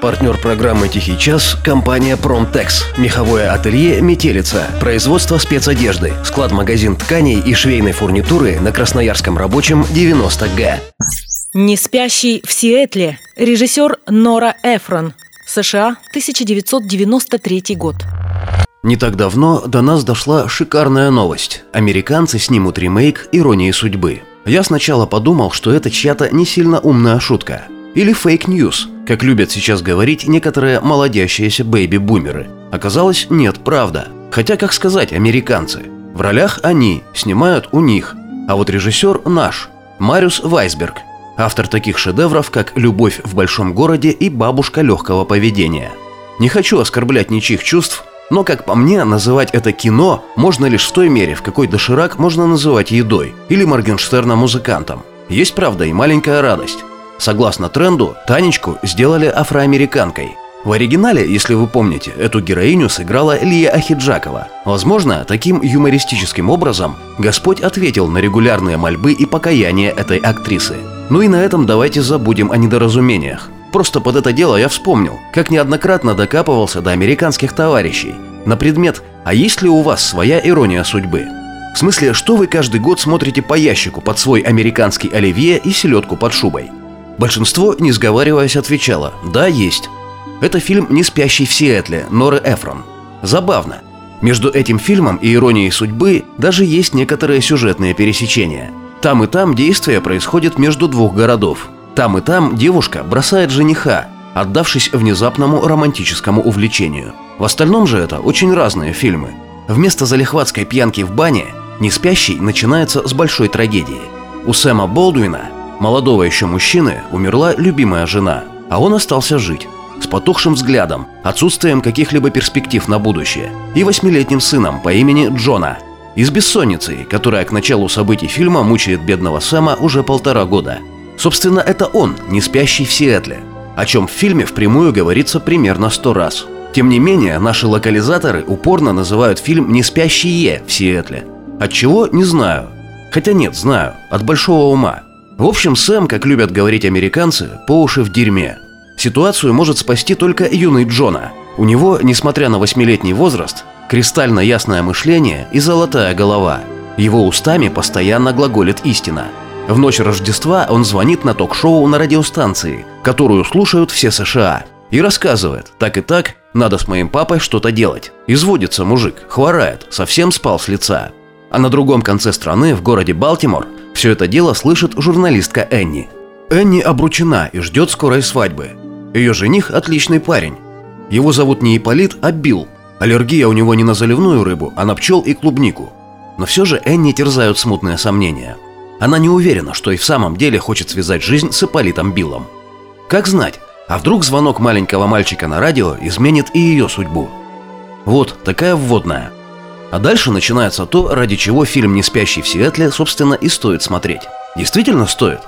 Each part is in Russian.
Партнер программы «Тихий час» – компания «Промтекс». Меховое ателье «Метелица». Производство спецодежды. Склад-магазин тканей и швейной фурнитуры на Красноярском рабочем 90Г. «Неспящие в Сиэтле». Режиссер Нора Эфрон. США, 1993 год. Не так давно до нас дошла шикарная новость. Американцы снимут ремейк «Иронии судьбы». Я сначала подумал, что это чья-то не сильно умная шутка. Или fake news, как любят сейчас говорить некоторые молодящиеся бэйби-бумеры. Оказалось, нет, правда. Хотя, как сказать, американцы. В ролях они, снимают у них. А вот режиссер наш, Мариус Вайсберг. Автор таких шедевров, как «Любовь в большом городе» и «Бабушка легкого поведения». Не хочу оскорблять ничьих чувств, но, как по мне, называть это кино можно лишь в той мере, в какой доширак можно называть едой или Моргенштерна музыкантом. Есть, правда, и маленькая радость. Согласно тренду, Танечку сделали афроамериканкой. В оригинале, если вы помните, эту героиню сыграла Лия Ахиджакова. Возможно, таким юмористическим образом Господь ответил на регулярные мольбы и покаяния этой актрисы. Ну и на этом давайте забудем о недоразумениях. Просто под это дело я вспомнил, как неоднократно докапывался до американских товарищей на предмет «А есть ли у вас своя ирония судьбы?» В смысле, что вы каждый год смотрите по ящику под свой американский оливье и селедку под шубой? Большинство, не сговариваясь, отвечало «Да, есть». Это фильм «Не спящий в Сиэтле» Норы Эфрон. Забавно. Между этим фильмом и «Иронией судьбы» даже есть некоторые сюжетные пересечения. Там и там действие происходит между двух городов. Там и там девушка бросает жениха, отдавшись внезапному романтическому увлечению. В остальном же это очень разные фильмы. Вместо залихватской пьянки в бане «Не спящий» начинается с большой трагедии. У Сэма Болдуина молодого еще мужчины умерла любимая жена, а он остался жить с потухшим взглядом, отсутствием каких-либо перспектив на будущее и восьмилетним сыном по имени Джона и с бессонницей, которая к началу событий фильма мучает бедного Сэма уже полтора года. Собственно, это он, не спящий в Сиэтле, о чем в фильме впрямую говорится примерно сто раз. Тем не менее, наши локализаторы упорно называют фильм «Не спящие» в Сиэтле. От чего – не знаю. Хотя нет, знаю, от большого ума – в общем, Сэм, как любят говорить американцы, по уши в дерьме. Ситуацию может спасти только юный Джона. У него, несмотря на восьмилетний возраст, кристально ясное мышление и золотая голова. Его устами постоянно глаголит истина. В ночь Рождества он звонит на ток-шоу на радиостанции, которую слушают все США, и рассказывает, так и так, надо с моим папой что-то делать. Изводится мужик, хворает, совсем спал с лица. А на другом конце страны, в городе Балтимор, все это дело слышит журналистка Энни. Энни обручена и ждет скорой свадьбы. Ее жених – отличный парень. Его зовут не Ипполит, а Билл. Аллергия у него не на заливную рыбу, а на пчел и клубнику. Но все же Энни терзают смутные сомнения. Она не уверена, что и в самом деле хочет связать жизнь с Ипполитом Биллом. Как знать, а вдруг звонок маленького мальчика на радио изменит и ее судьбу? Вот такая вводная – а дальше начинается то, ради чего фильм «Не спящий в Сиэтле» собственно и стоит смотреть. Действительно стоит?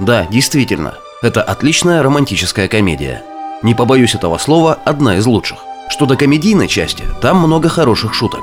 Да, действительно. Это отличная романтическая комедия. Не побоюсь этого слова, одна из лучших. Что до комедийной части, там много хороших шуток.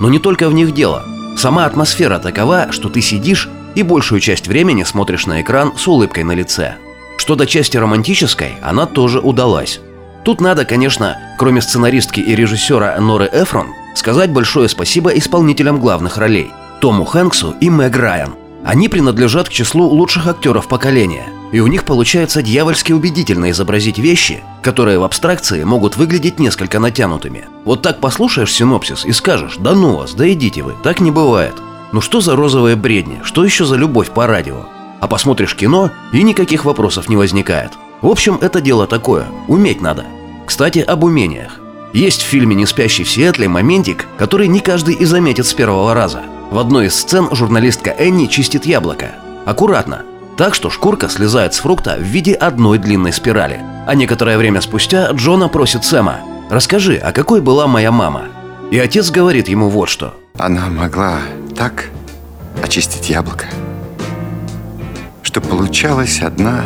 Но не только в них дело. Сама атмосфера такова, что ты сидишь и большую часть времени смотришь на экран с улыбкой на лице. Что до части романтической, она тоже удалась. Тут надо, конечно, кроме сценаристки и режиссера Норы Эфрон, Сказать большое спасибо исполнителям главных ролей – Тому Хэнксу и Мэг Райан. Они принадлежат к числу лучших актеров поколения, и у них получается дьявольски убедительно изобразить вещи, которые в абстракции могут выглядеть несколько натянутыми. Вот так послушаешь синопсис и скажешь «Да ну вас, да идите вы, так не бывает». Ну что за розовые бредни, что еще за любовь по радио? А посмотришь кино, и никаких вопросов не возникает. В общем, это дело такое, уметь надо. Кстати, об умениях. Есть в фильме «Не спящий в Сиэтле» моментик, который не каждый и заметит с первого раза. В одной из сцен журналистка Энни чистит яблоко. Аккуратно. Так что шкурка слезает с фрукта в виде одной длинной спирали. А некоторое время спустя Джона просит Сэма «Расскажи, а какой была моя мама?» И отец говорит ему вот что. Она могла так очистить яблоко. что получалась одна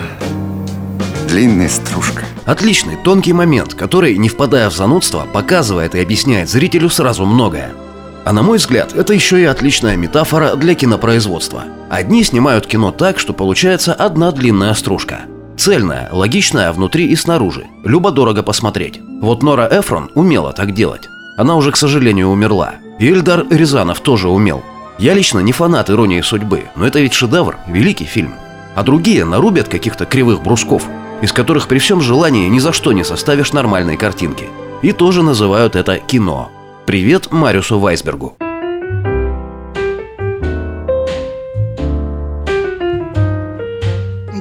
длинная стружка. Отличный, тонкий момент, который, не впадая в занудство, показывает и объясняет зрителю сразу многое. А на мой взгляд, это еще и отличная метафора для кинопроизводства. Одни снимают кино так, что получается одна длинная стружка. Цельная, логичная внутри и снаружи. Любо-дорого посмотреть. Вот Нора Эфрон умела так делать. Она уже, к сожалению, умерла. И Эльдар Рязанов тоже умел. Я лично не фанат иронии судьбы, но это ведь шедевр, великий фильм. А другие нарубят каких-то кривых брусков, из которых при всем желании ни за что не составишь нормальной картинки. И тоже называют это кино. Привет Мариусу Вайсбергу.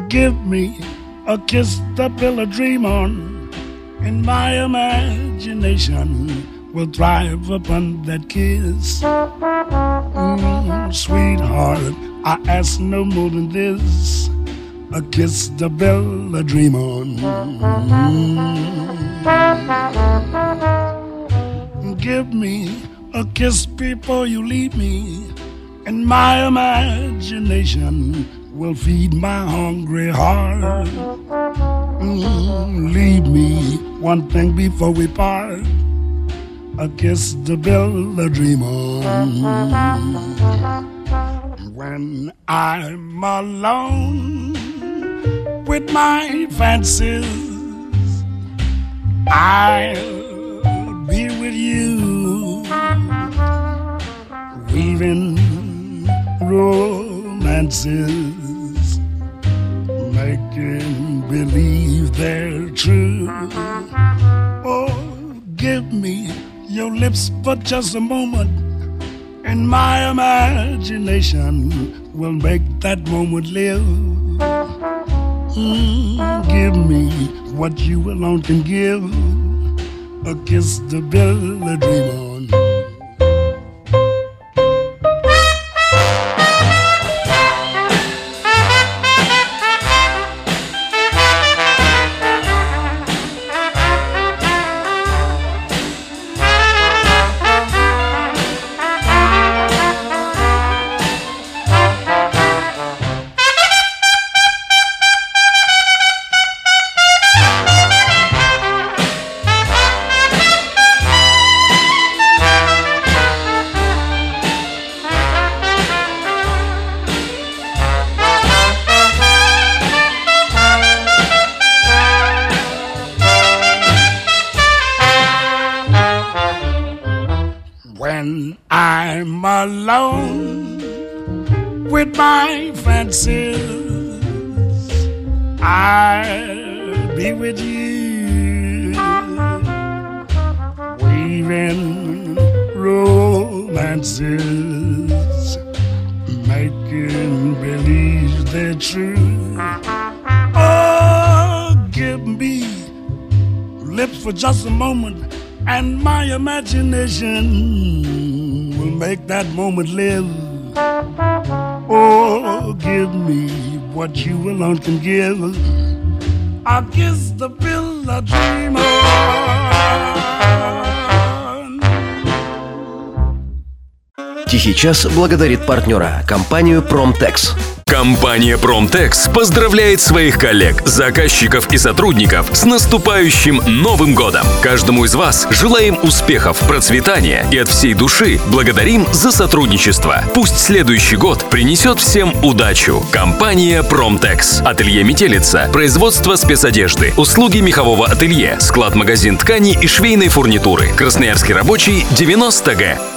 Give me a kiss to build a dream on, and my imagination will thrive upon that kiss. Mm, sweetheart, I ask no more than this a kiss to build a dream on. Mm. give me a kiss before you leave me, and my imagination will feed my hungry heart. Mm, leave me one thing before we part a kiss to build a dream on. When I'm alone with my fancies, I'll be with you, weaving romances, making believe they're true. Oh, give me your lips for just a moment, and my imagination will make that moment live. Mm, give me what you alone can give a kiss to a alone with my fancies. I'll be with you, weaving romances, making believe they're true. Oh, give me lips for just a moment and my imagination make that moment live. Oh, give me what you alone can give. I'll kiss the pill I dream on. Тихий час благодарит партнера, компанию Pромtex. Компания Pромtex поздравляет своих коллег, заказчиков и сотрудников с наступающим Новым годом. Каждому из вас желаем успехов, процветания и от всей души благодарим за сотрудничество. Пусть следующий год принесет всем удачу. Компания Pромtex. Ателье Метелица. Производство спецодежды. Услуги мехового ателье. Склад-магазин тканей и швейной фурнитуры. Красноярский рабочий 90 г.